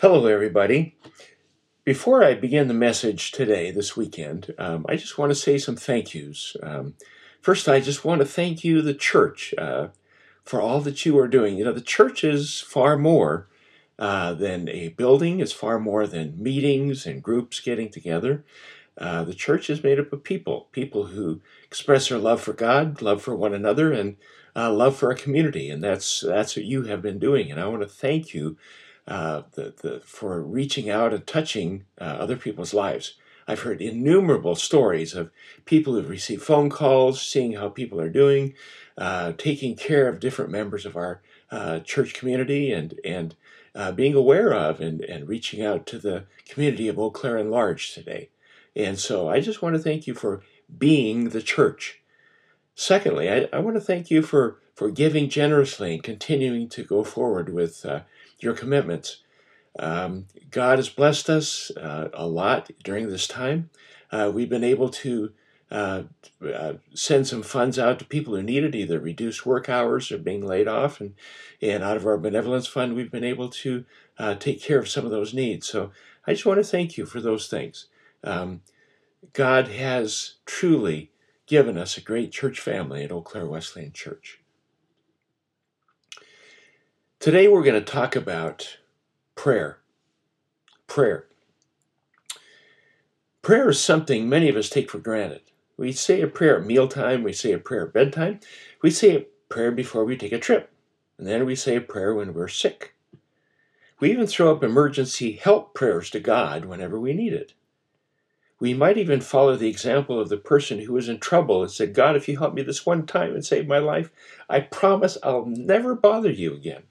Hello, everybody. Before I begin the message today, this weekend, um, I just want to say some thank yous. Um, first, I just want to thank you, the church, uh, for all that you are doing. You know, the church is far more uh, than a building, it's far more than meetings and groups getting together. Uh, the church is made up of people, people who express their love for God, love for one another, and uh, love for our community. And that's that's what you have been doing. And I want to thank you uh, the, the, for reaching out and touching uh, other people's lives. I've heard innumerable stories of people who've received phone calls, seeing how people are doing, uh, taking care of different members of our uh, church community, and and uh, being aware of and, and reaching out to the community of Eau Claire and large today. And so I just want to thank you for being the church. Secondly, I, I want to thank you for, for giving generously and continuing to go forward with uh, your commitments. Um, God has blessed us uh, a lot during this time. Uh, we've been able to uh, uh, send some funds out to people who need it, either reduced work hours or being laid off. And, and out of our benevolence fund, we've been able to uh, take care of some of those needs. So I just want to thank you for those things. Um, God has truly given us a great church family at Eau Claire Wesleyan Church. Today we're going to talk about prayer. Prayer. Prayer is something many of us take for granted. We say a prayer at mealtime, we say a prayer at bedtime, we say a prayer before we take a trip, and then we say a prayer when we're sick. We even throw up emergency help prayers to God whenever we need it. We might even follow the example of the person who was in trouble and said, God, if you help me this one time and save my life, I promise I'll never bother you again.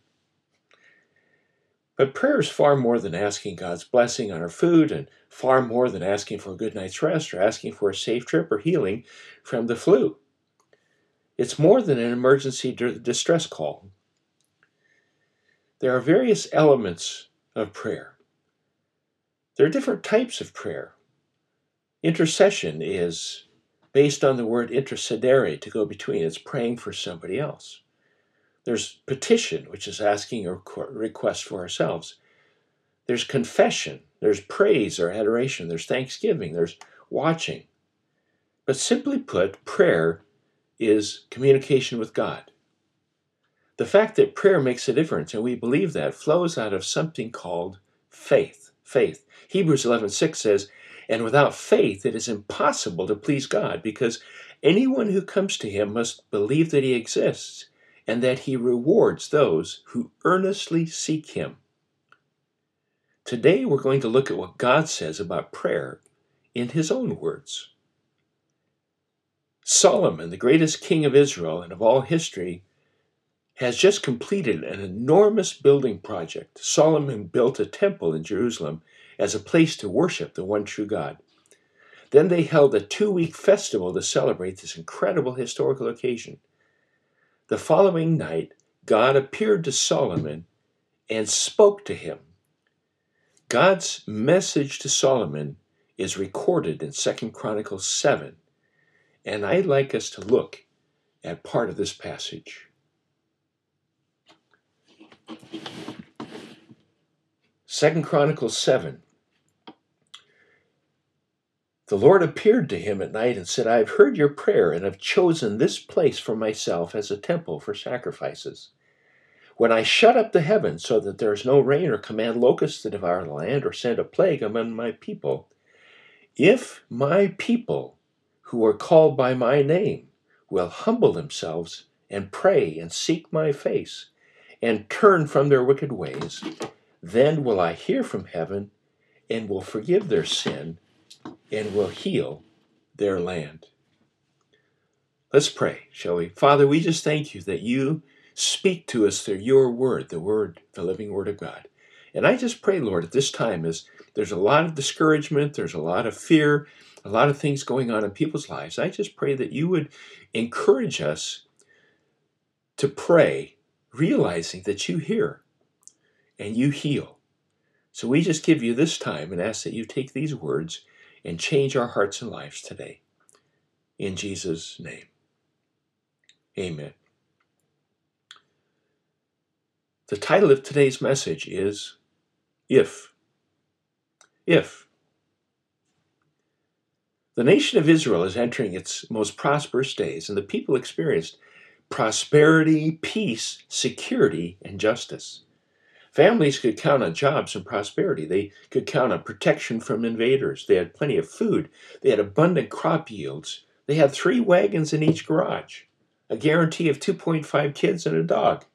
But prayer is far more than asking God's blessing on our food and far more than asking for a good night's rest or asking for a safe trip or healing from the flu. It's more than an emergency distress call. There are various elements of prayer. There are different types of prayer. Intercession is based on the word intercedere, to go between. It's praying for somebody else. There's petition, which is asking a request for ourselves. There's confession. There's praise or adoration. There's thanksgiving. There's watching. But simply put, prayer is communication with God. The fact that prayer makes a difference, and we believe that, flows out of something called faith. Faith. Hebrews 11:6 says, "And without faith it is impossible to please God, because anyone who comes to him must believe that he exists and that he rewards those who earnestly seek him. Today we're going to look at what God says about prayer in his own words. Solomon, the greatest king of Israel and of all history, has just completed an enormous building project. Solomon built a temple in Jerusalem as a place to worship the one true God. Then they held a two week festival to celebrate this incredible historical occasion. The following night, God appeared to Solomon and spoke to him. God's message to Solomon is recorded in 2 Chronicles 7, and I'd like us to look at part of this passage. Second Chronicles 7 the Lord appeared to him at night and said, I have heard your prayer and have chosen this place for myself as a temple for sacrifices. When I shut up the heavens so that there is no rain or command locusts to devour the land or send a plague among my people, if my people who are called by my name will humble themselves and pray and seek my face and turn from their wicked ways, then will I hear from heaven and will forgive their sin and will heal their land. Let's pray, shall we? Father, we just thank you that you speak to us through your word, the word, the living word of God. And I just pray, Lord, at this time, as there's a lot of discouragement, there's a lot of fear, a lot of things going on in people's lives, I just pray that you would encourage us to pray, realizing that you hear and you heal. So we just give you this time and ask that you take these words and change our hearts and lives today. In Jesus' name. Amen. The title of today's message is If. If. The nation of Israel is entering its most prosperous days, and the people experienced prosperity, peace, security, and justice. Families could count on jobs and prosperity. They could count on protection from invaders. They had plenty of food. They had abundant crop yields. They had three wagons in each garage, a guarantee of 2.5 kids and a dog.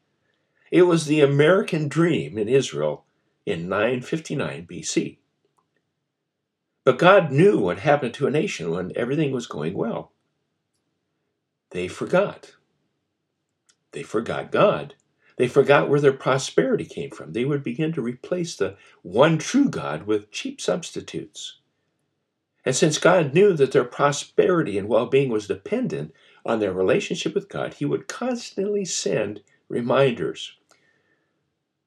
It was the American dream in Israel in 959 BC. But God knew what happened to a nation when everything was going well. They forgot. They forgot God. They forgot where their prosperity came from. They would begin to replace the one true God with cheap substitutes. And since God knew that their prosperity and well being was dependent on their relationship with God, He would constantly send reminders.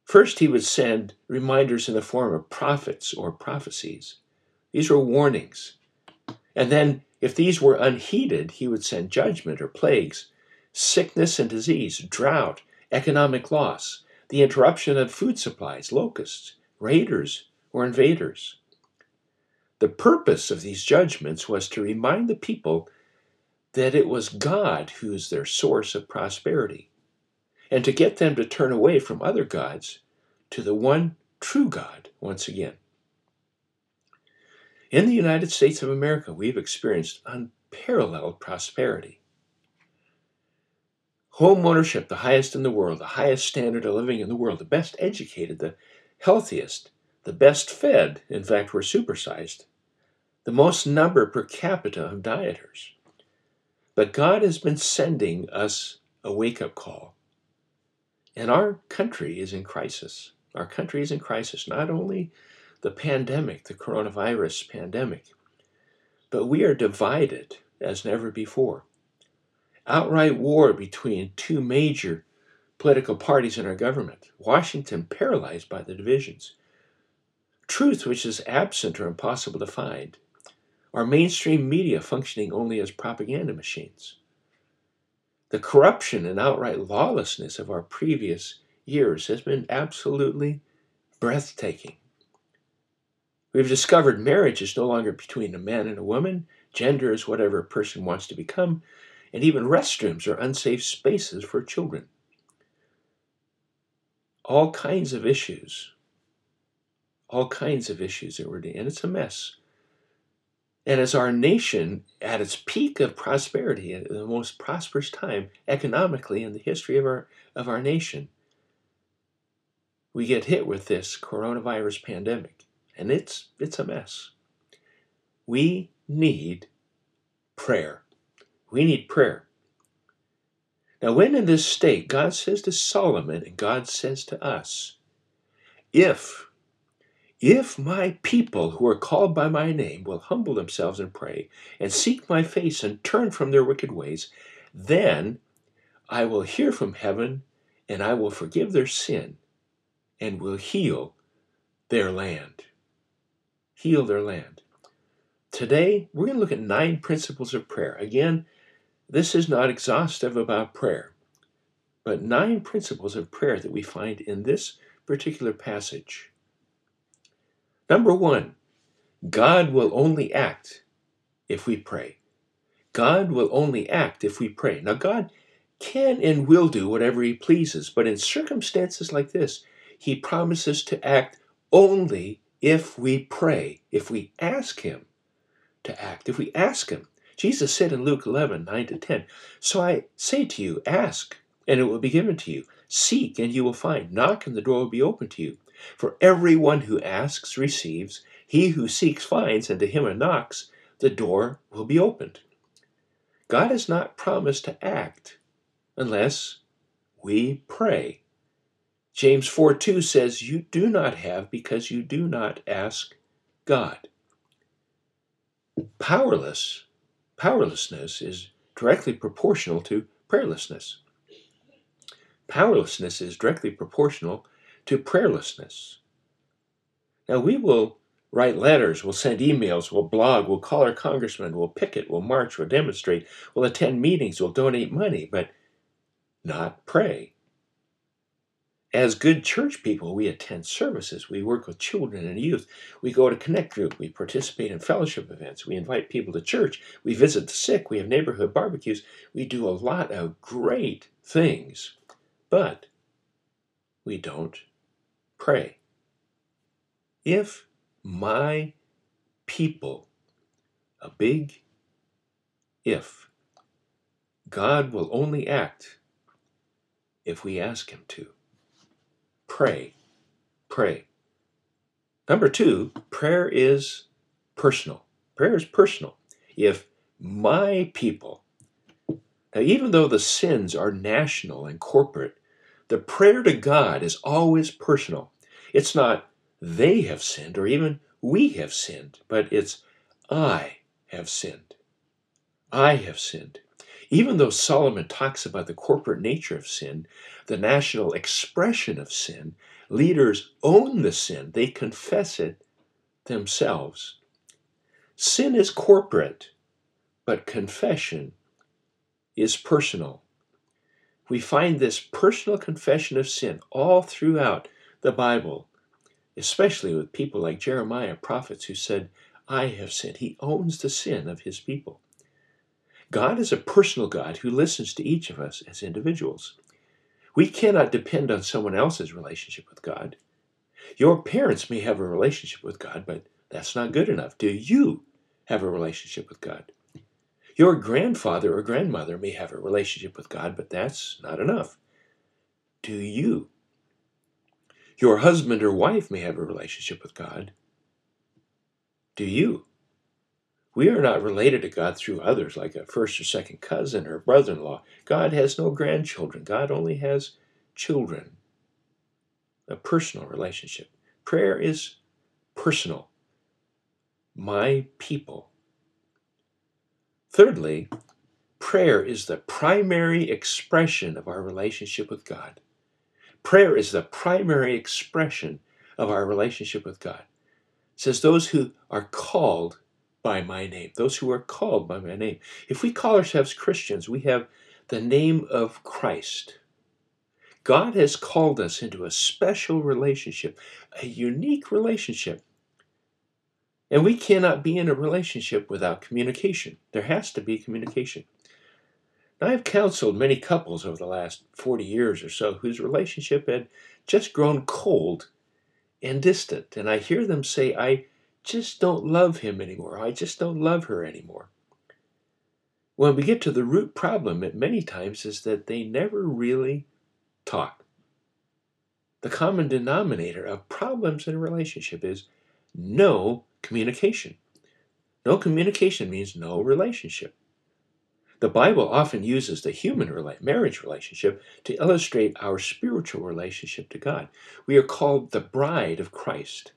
First, He would send reminders in the form of prophets or prophecies. These were warnings. And then, if these were unheeded, He would send judgment or plagues, sickness and disease, drought, economic loss, the interruption of food supplies, locusts, raiders, or invaders. The purpose of these judgments was to remind the people that it was God who is their source of prosperity, and to get them to turn away from other gods to the one true God once again. In the United States of America, we've experienced unparalleled prosperity. Home ownership, the highest in the world, the highest standard of living in the world, the best educated, the healthiest, the best fed, in fact, we're supersized, the most number per capita of dieters. But God has been sending us a wake up call. And our country is in crisis. Our country is in crisis, not only the pandemic, the coronavirus pandemic, but we are divided as never before outright war between two major political parties in our government, Washington paralyzed by the divisions, truth which is absent or impossible to find, our mainstream media functioning only as propaganda machines. The corruption and outright lawlessness of our previous years has been absolutely breathtaking. We've discovered marriage is no longer between a man and a woman, gender is whatever a person wants to become, and even restrooms are unsafe spaces for children. All kinds of issues. All kinds of issues that we're dealing, and it's a mess. And as our nation, at its peak of prosperity, at the most prosperous time economically in the history of our of our nation, we get hit with this coronavirus pandemic, and it's it's a mess. We need prayer. We need prayer. Now, when in this state, God says to Solomon and God says to us, if, if my people who are called by my name will humble themselves and pray and seek my face and turn from their wicked ways, then I will hear from heaven and I will forgive their sin and will heal their land. Heal their land. Today, we're going to look at nine principles of prayer. Again, this is not exhaustive about prayer, but nine principles of prayer that we find in this particular passage. Number one, God will only act if we pray. God will only act if we pray. Now, God can and will do whatever He pleases, but in circumstances like this, He promises to act only if we pray, if we ask Him to act, if we ask Him. Jesus said in Luke 11, 9 to 10, So I say to you, ask, and it will be given to you. Seek, and you will find. Knock, and the door will be opened to you. For everyone who asks receives, he who seeks finds, and to him who knocks, the door will be opened. God has not promised to act unless we pray. James 4 2 says, You do not have because you do not ask God. Powerless Powerlessness is directly proportional to prayerlessness. Powerlessness is directly proportional to prayerlessness. Now, we will write letters, we'll send emails, we'll blog, we'll call our congressman, we'll picket, we'll march, we'll demonstrate, we'll attend meetings, we'll donate money, but not pray. As good church people, we attend services, we work with children and youth, we go to Connect Group, we participate in fellowship events, we invite people to church, we visit the sick, we have neighborhood barbecues, we do a lot of great things, but we don't pray. If my people, a big if, God will only act if we ask Him to. Pray. Pray. Number two, prayer is personal. Prayer is personal. If my people, now even though the sins are national and corporate, the prayer to God is always personal. It's not they have sinned or even we have sinned, but it's I have sinned. I have sinned. Even though Solomon talks about the corporate nature of sin, the national expression of sin, leaders own the sin, they confess it themselves. Sin is corporate, but confession is personal. We find this personal confession of sin all throughout the Bible, especially with people like Jeremiah, prophets who said, I have sinned. He owns the sin of his people. God is a personal God who listens to each of us as individuals. We cannot depend on someone else's relationship with God. Your parents may have a relationship with God, but that's not good enough. Do you have a relationship with God? Your grandfather or grandmother may have a relationship with God, but that's not enough. Do you? Your husband or wife may have a relationship with God. Do you? We are not related to God through others, like a first or second cousin or brother in law. God has no grandchildren, God only has children. A personal relationship. Prayer is personal. My people. Thirdly, prayer is the primary expression of our relationship with God. Prayer is the primary expression of our relationship with God. It says those who are called by my name, those who are called by my name. If we call ourselves Christians, we have the name of Christ. God has called us into a special relationship, a unique relationship. And we cannot be in a relationship without communication. There has to be communication. Now, I've counseled many couples over the last 40 years or so whose relationship had just grown cold and distant. And I hear them say, I just don't love him anymore. I just don't love her anymore. When we get to the root problem, it many times is that they never really talk. The common denominator of problems in a relationship is no communication. No communication means no relationship. The Bible often uses the human marriage relationship to illustrate our spiritual relationship to God. We are called the bride of Christ.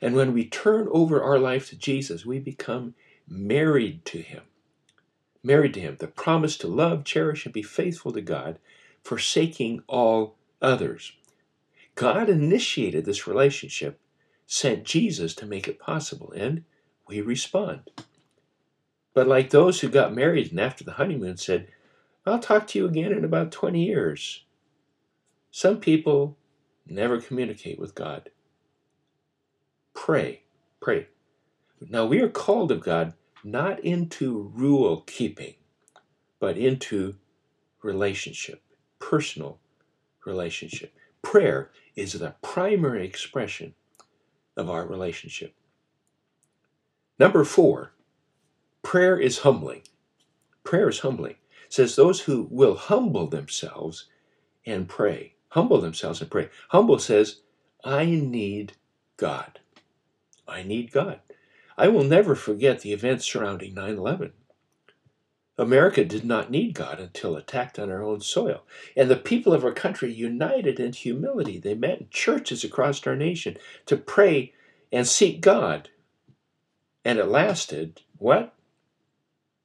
And when we turn over our life to Jesus, we become married to Him. Married to Him. The promise to love, cherish, and be faithful to God, forsaking all others. God initiated this relationship, sent Jesus to make it possible, and we respond. But like those who got married and after the honeymoon said, I'll talk to you again in about 20 years. Some people never communicate with God. Pray. Pray. Now we are called of God not into rule keeping, but into relationship, personal relationship. Prayer is the primary expression of our relationship. Number four, prayer is humbling. Prayer is humbling. It says those who will humble themselves and pray. Humble themselves and pray. Humble says, I need God. I need God. I will never forget the events surrounding 9 11. America did not need God until attacked on our own soil. And the people of our country united in humility. They met in churches across our nation to pray and seek God. And it lasted, what?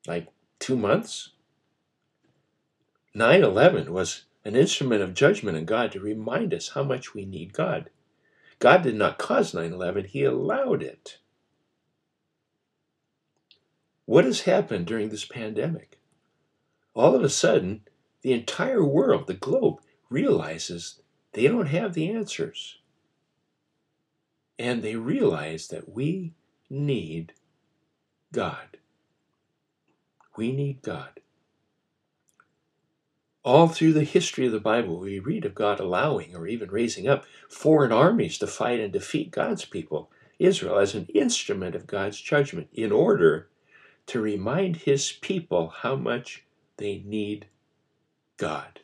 Like two months? 9 11 was an instrument of judgment in God to remind us how much we need God. God did not cause 9 11, He allowed it. What has happened during this pandemic? All of a sudden, the entire world, the globe, realizes They don't have the answers. And they realize that we need God. We need God. All through the history of the Bible, we read of God allowing or even raising up foreign armies to fight and defeat God's people, Israel, as an instrument of God's judgment in order to remind his people how much they need God.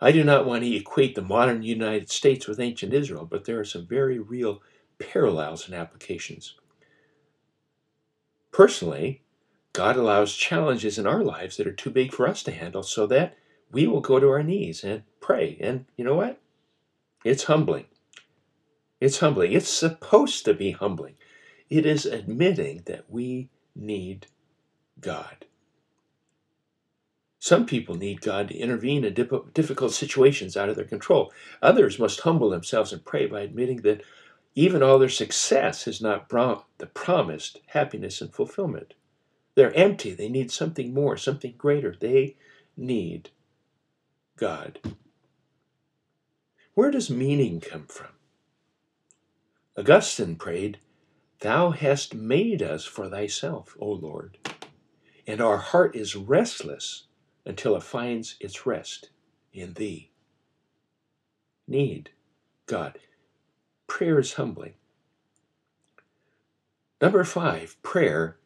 I do not want to equate the modern United States with ancient Israel, but there are some very real parallels and applications. Personally, God allows challenges in our lives that are too big for us to handle so that we will go to our knees and pray. And you know what? It's humbling. It's humbling. It's supposed to be humbling. It is admitting that we need God. Some people need God to intervene in difficult situations out of their control. Others must humble themselves and pray by admitting that even all their success has not brought the promised happiness and fulfillment. They're empty. They need something more, something greater. They need God. Where does meaning come from? Augustine prayed, Thou hast made us for thyself, O Lord, and our heart is restless until it finds its rest in thee. Need God. Prayer is humbling. Number five, prayer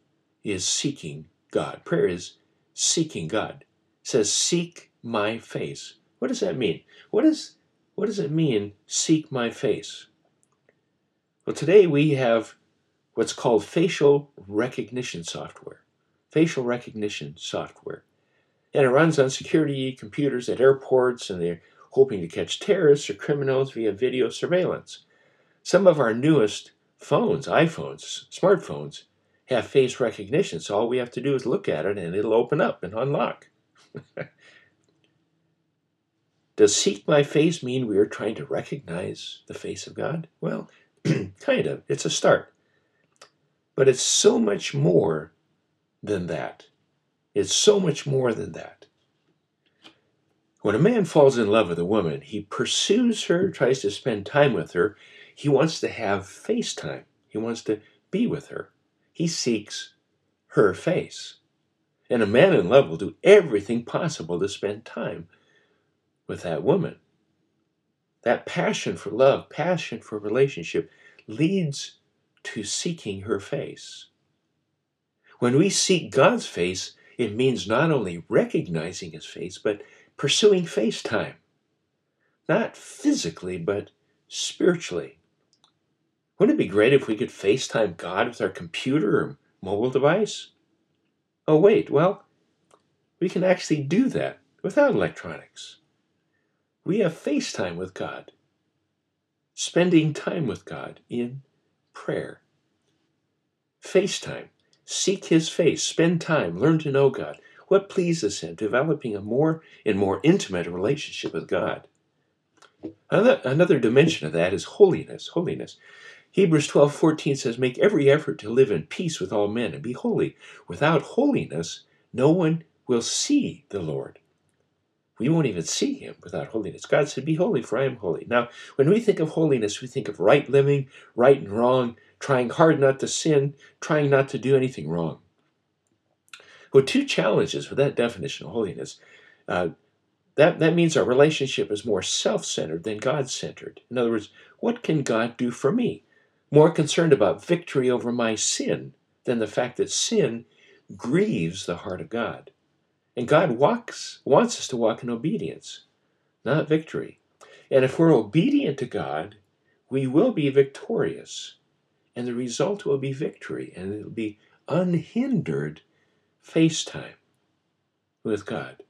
is seeking God. Prayer is seeking God. It says, seek my face. What does that mean? What, is, what does it mean, seek my face? Well, today we have what's called facial recognition software. Facial recognition software. And it runs on security computers at airports, and they're hoping to catch terrorists or criminals via video surveillance. Some of our newest phones, iPhones, smartphones, have face recognition. So all we have to do is look at it and it'll open up and unlock. Does seek my face mean we are trying to recognize the face of God? Well, kind of. It's a start. But it's so much more than that. It's so much more than that. When a man falls in love with a woman, he pursues her, tries to spend time with her. He wants to have face time. He wants to be with her. He seeks her face. And a man in love will do everything possible to spend time with that woman. That passion for love, passion for relationship leads to seeking her face. When we seek God's face, it means not only recognizing his face, but pursuing face time. Not physically, but spiritually. Wouldn't it be great if we could FaceTime God with our computer or mobile device? Oh, wait, well, we can actually do that without electronics. We have FaceTime with God, spending time with God in prayer. FaceTime, seek His face, spend time, learn to know God. What pleases Him, developing a more and more intimate relationship with God. Another, another dimension of that is holiness. Holiness. Hebrews 12:14 says, "Make every effort to live in peace with all men and be holy. Without holiness, no one will see the Lord." We won't even see him without holiness. God said, Be holy, for I am holy. Now, when we think of holiness, we think of right living, right and wrong, trying hard not to sin, trying not to do anything wrong. Well, two challenges with that definition of holiness. Uh, that, that means our relationship is more self centered than God centered. In other words, what can God do for me? More concerned about victory over my sin than the fact that sin grieves the heart of God. And God walks, wants us to walk in obedience, not victory. And if we're obedient to God, we will be victorious. And the result will be victory, and it'll be unhindered face time with God.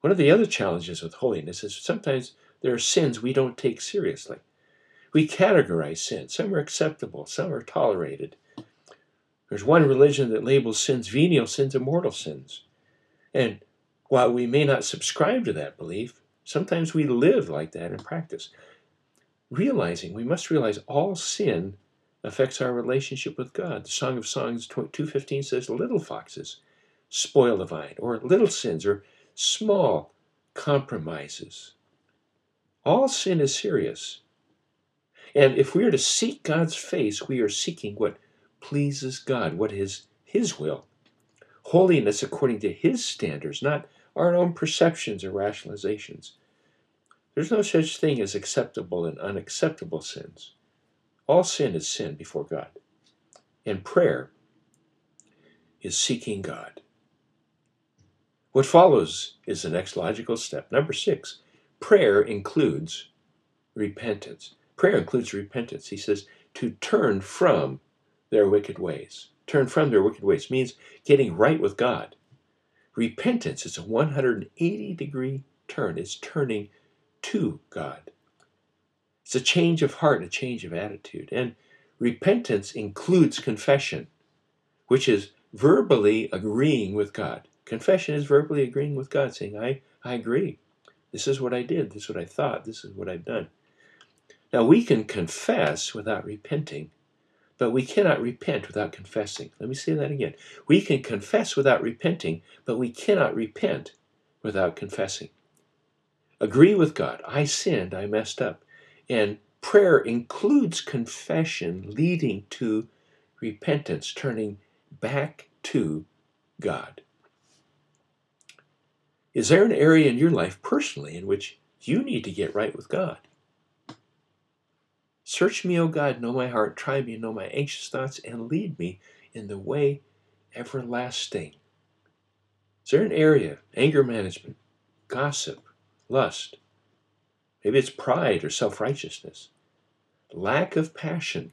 One of the other challenges with holiness is sometimes there are sins we don't take seriously. We categorize sin. Some are acceptable, some are tolerated. There's one religion that labels sins venial sins and mortal sins. And while we may not subscribe to that belief, sometimes we live like that in practice. Realizing, we must realize all sin affects our relationship with God. The Song of Songs 2.15 says, little foxes spoil the vine, or little sins, or small compromises All sin is serious. And if we are to seek God's face, we are seeking what pleases God, what is His will. Holiness according to His standards, not our own perceptions or rationalizations. There's no such thing as acceptable and unacceptable sins. All sin is sin before God. And prayer is seeking God. What follows is the next logical step. Number six, prayer includes repentance. Prayer includes repentance. He says to turn from their wicked ways. Turn from their wicked ways means getting right with God. Repentance is a 180 degree turn, it's turning to God. It's a change of heart, a change of attitude. And repentance includes confession, which is verbally agreeing with God. Confession is verbally agreeing with God, saying, I, I agree. This is what I did. This is what I thought. This is what I've done. Now, we can confess without repenting, but we cannot repent without confessing. Let me say that again. We can confess without repenting, but we cannot repent without confessing. Agree with God. I sinned. I messed up. And prayer includes confession leading to repentance, turning back to God. Is there an area in your life personally in which you need to get right with God? Search me, O God, know my heart, try me, know my anxious thoughts, and lead me in the way everlasting. Is there an area, anger management, gossip, lust? Maybe it's pride or self righteousness, lack of passion,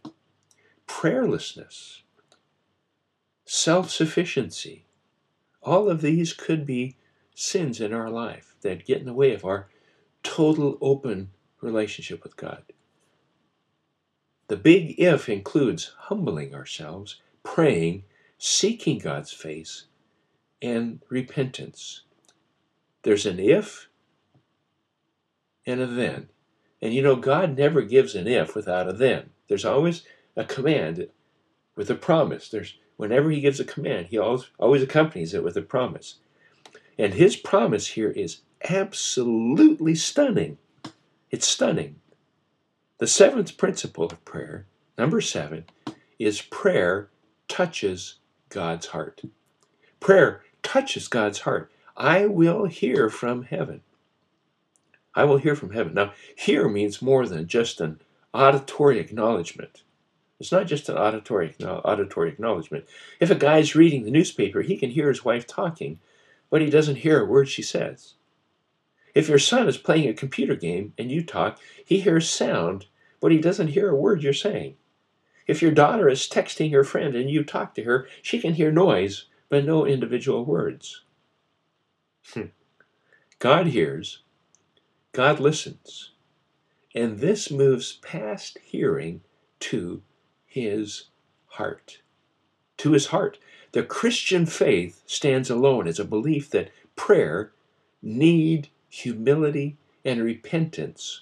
prayerlessness, self sufficiency. All of these could be sins in our life that get in the way of our total open relationship with God. The big if includes humbling ourselves, praying, seeking God's face, and repentance. There's an if and a then. And you know, God never gives an if without a then. There's always a command with a promise. There's whenever he gives a command, he always always accompanies it with a promise. And his promise here is absolutely stunning. It's stunning. The seventh principle of prayer, number seven, is prayer touches God's heart. Prayer touches God's heart. I will hear from heaven. I will hear from heaven. Now, hear means more than just an auditory acknowledgement. It's not just an auditory, auditory acknowledgement. If a guy's reading the newspaper, he can hear his wife talking, but he doesn't hear a word she says. If your son is playing a computer game and you talk, he hears sound, but he doesn't hear a word you're saying. If your daughter is texting her friend and you talk to her, she can hear noise, but no individual words. Hmm. God hears, God listens, and this moves past hearing to his heart. To his heart. The Christian faith stands alone as a belief that prayer, need, humility, and repentance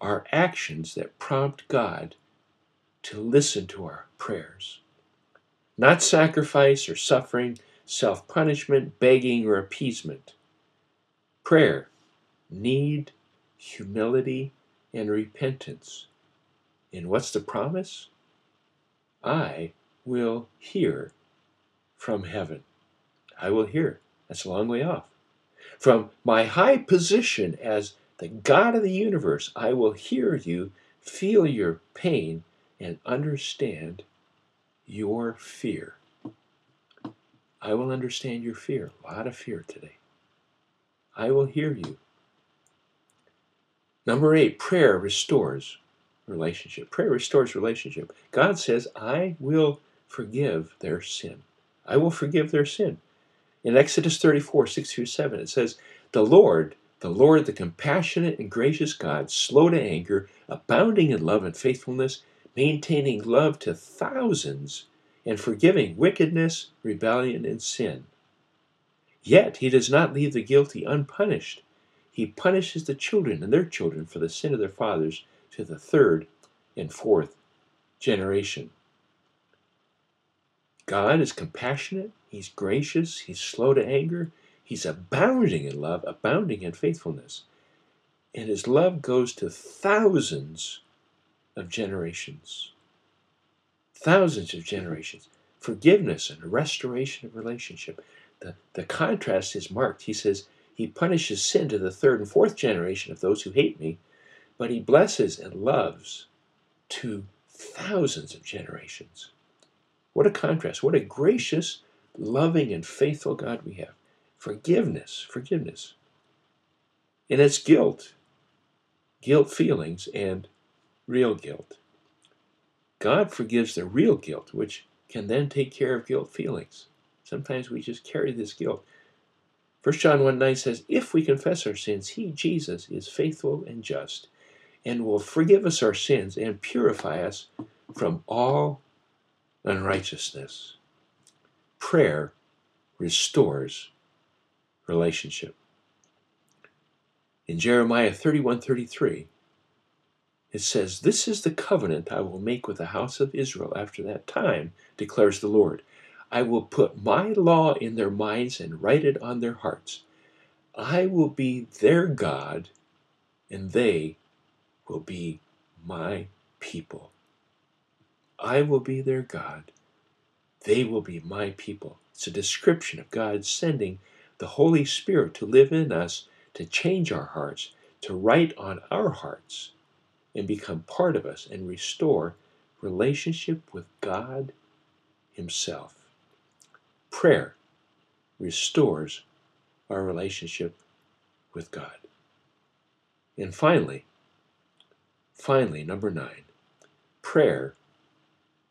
are actions that prompt God to listen to our prayers. Not sacrifice or suffering, self punishment, begging, or appeasement. Prayer, need, humility, and repentance. And what's the promise? I will hear from heaven. I will hear. That's a long way off. From my high position as the God of the universe, I will hear you, feel your pain, and understand your fear. I will understand your fear. A lot of fear today. I will hear you. Number eight, prayer restores relationship. Prayer restores relationship. God says, I will forgive their sin. I will forgive their sin. In Exodus 34, 6 through 7, it says, The Lord, the Lord, the compassionate and gracious God, slow to anger, abounding in love and faithfulness, maintaining love to thousands, and forgiving wickedness, rebellion, and sin. Yet he does not leave the guilty unpunished. He punishes the children and their children for the sin of their fathers to the third and fourth generation. God is compassionate, He's gracious, He's slow to anger, He's abounding in love, abounding in faithfulness. And his love goes to thousands of generations. Thousands of generations. Forgiveness and restoration of relationship. The, the contrast is marked. He says, He punishes sin to the third and fourth generation of those who hate me, but He blesses and loves to thousands of generations. What a contrast. What a gracious, loving, and faithful God we have. Forgiveness, forgiveness. And it's guilt, guilt feelings, and real guilt. God forgives the real guilt, which can then take care of guilt feelings. Sometimes we just carry this guilt. 1 John 1 9 says, If we confess our sins, He, Jesus, is faithful and just and will forgive us our sins and purify us from all unrighteousness. Prayer restores relationship. In Jeremiah 31:33, it says, This is the covenant I will make with the house of Israel after that time, declares the Lord. I will put my law in their minds and write it on their hearts. I will be their God, and they will be my people. I will be their God. They will be my people. It's a description of God sending the Holy Spirit to live in us, to change our hearts, to write on our hearts, and become part of us and restore relationship with God Himself. Prayer restores our relationship with God. And finally, finally, number nine, prayer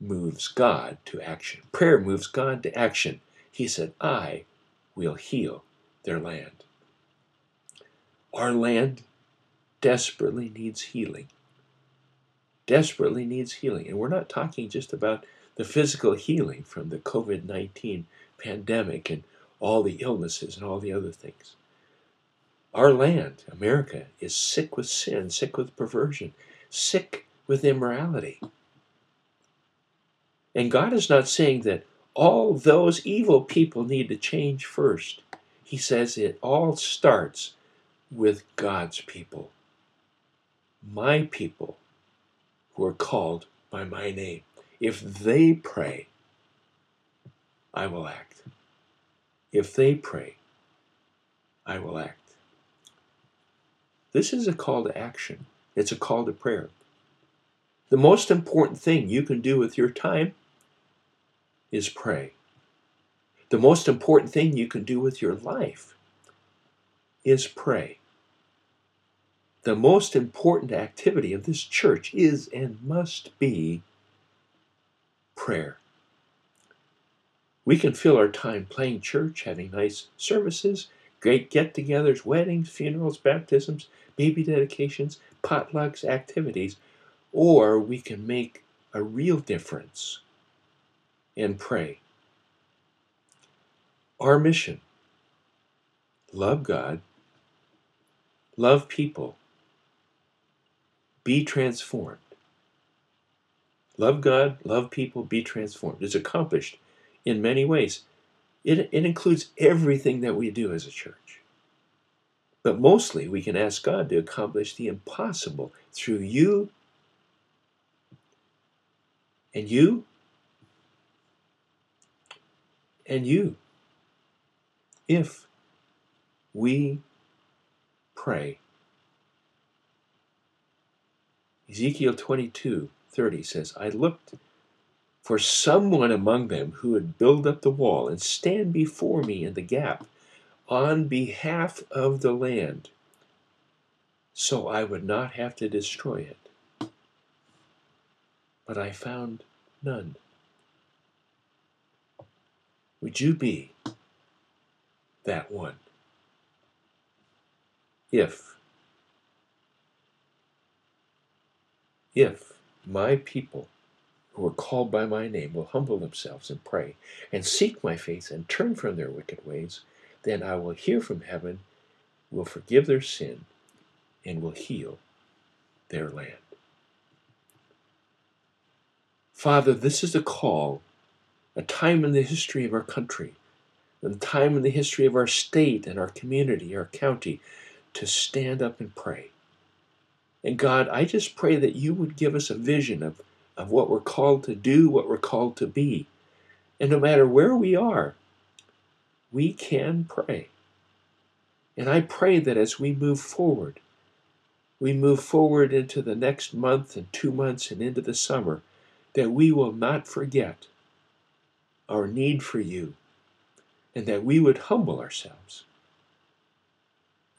moves God to action. Prayer moves God to action. He said, I will heal their land. Our land desperately needs healing. Desperately needs healing. And we're not talking just about the physical healing from the COVID 19 pandemic and all the illnesses and all the other things. Our land, America, is sick with sin, sick with perversion, sick with immorality. And God is not saying that all those evil people need to change first. He says it all starts with God's people, my people who are called by my name. If they pray, I will act. If they pray, I will act. This is a call to action. It's a call to prayer. The most important thing you can do with your time is pray. The most important thing you can do with your life is pray. The most important activity of this church is and must be prayer. We can fill our time playing church, having nice services, great get togethers, weddings, funerals, baptisms, baby dedications, potlucks, activities, or we can make a real difference and pray. Our mission love God, love people, be transformed. Love God, love people, be transformed. It's accomplished in many ways. It, it includes everything that we do as a church. But mostly we can ask God to accomplish the impossible through you and you and you if we pray. Ezekiel 22 30 says, I looked for someone among them who would build up the wall and stand before me in the gap on behalf of the land, so I would not have to destroy it. But I found none. Would you be that one? If, if my people who are called by my name will humble themselves and pray and seek my face and turn from their wicked ways, then I will hear from heaven, will forgive their sin, and will heal their land. Father, this is a call a time in the history of our country, a time in the history of our state and our community, our county, to stand up and pray. And God, I just pray that you would give us a vision of, of what we're called to do, what we're called to be. And no matter where we are, we can pray. And I pray that as we move forward, we move forward into the next month and two months and into the summer, that we will not forget our need for you and that we would humble ourselves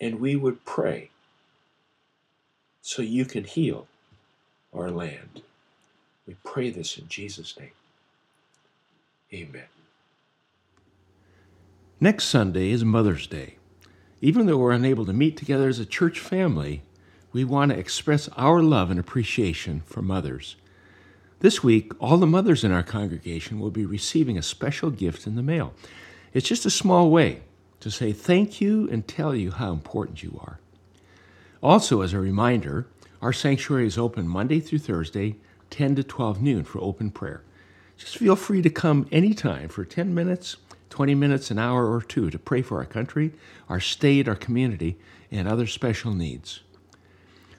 and we would pray so you can heal our land. We pray this in Jesus' name. Amen. Next Sunday is Mother's Day. Even though we're unable to meet together as a church family, we want to express our love and appreciation for mothers. This week, all the mothers in our congregation will be receiving a special gift in the mail. It's just a small way to say thank you and tell you how important you are. Also, as a reminder, our sanctuary is open Monday through Thursday, 10 to 12 noon for open prayer. Just feel free to come anytime for 10 minutes, 20 minutes, an hour or two to pray for our country, our state, our community, and other special needs.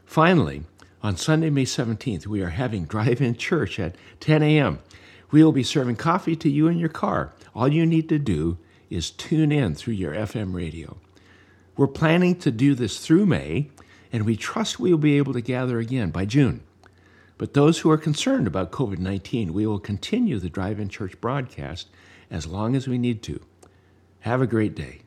Finally, on Sunday, May 17th, we are having drive in church at 10 a.m. We will be serving coffee to you in your car. All you need to do is tune in through your FM radio. We're planning to do this through May, and we trust we will be able to gather again by June. But those who are concerned about COVID 19, we will continue the drive in church broadcast as long as we need to. Have a great day.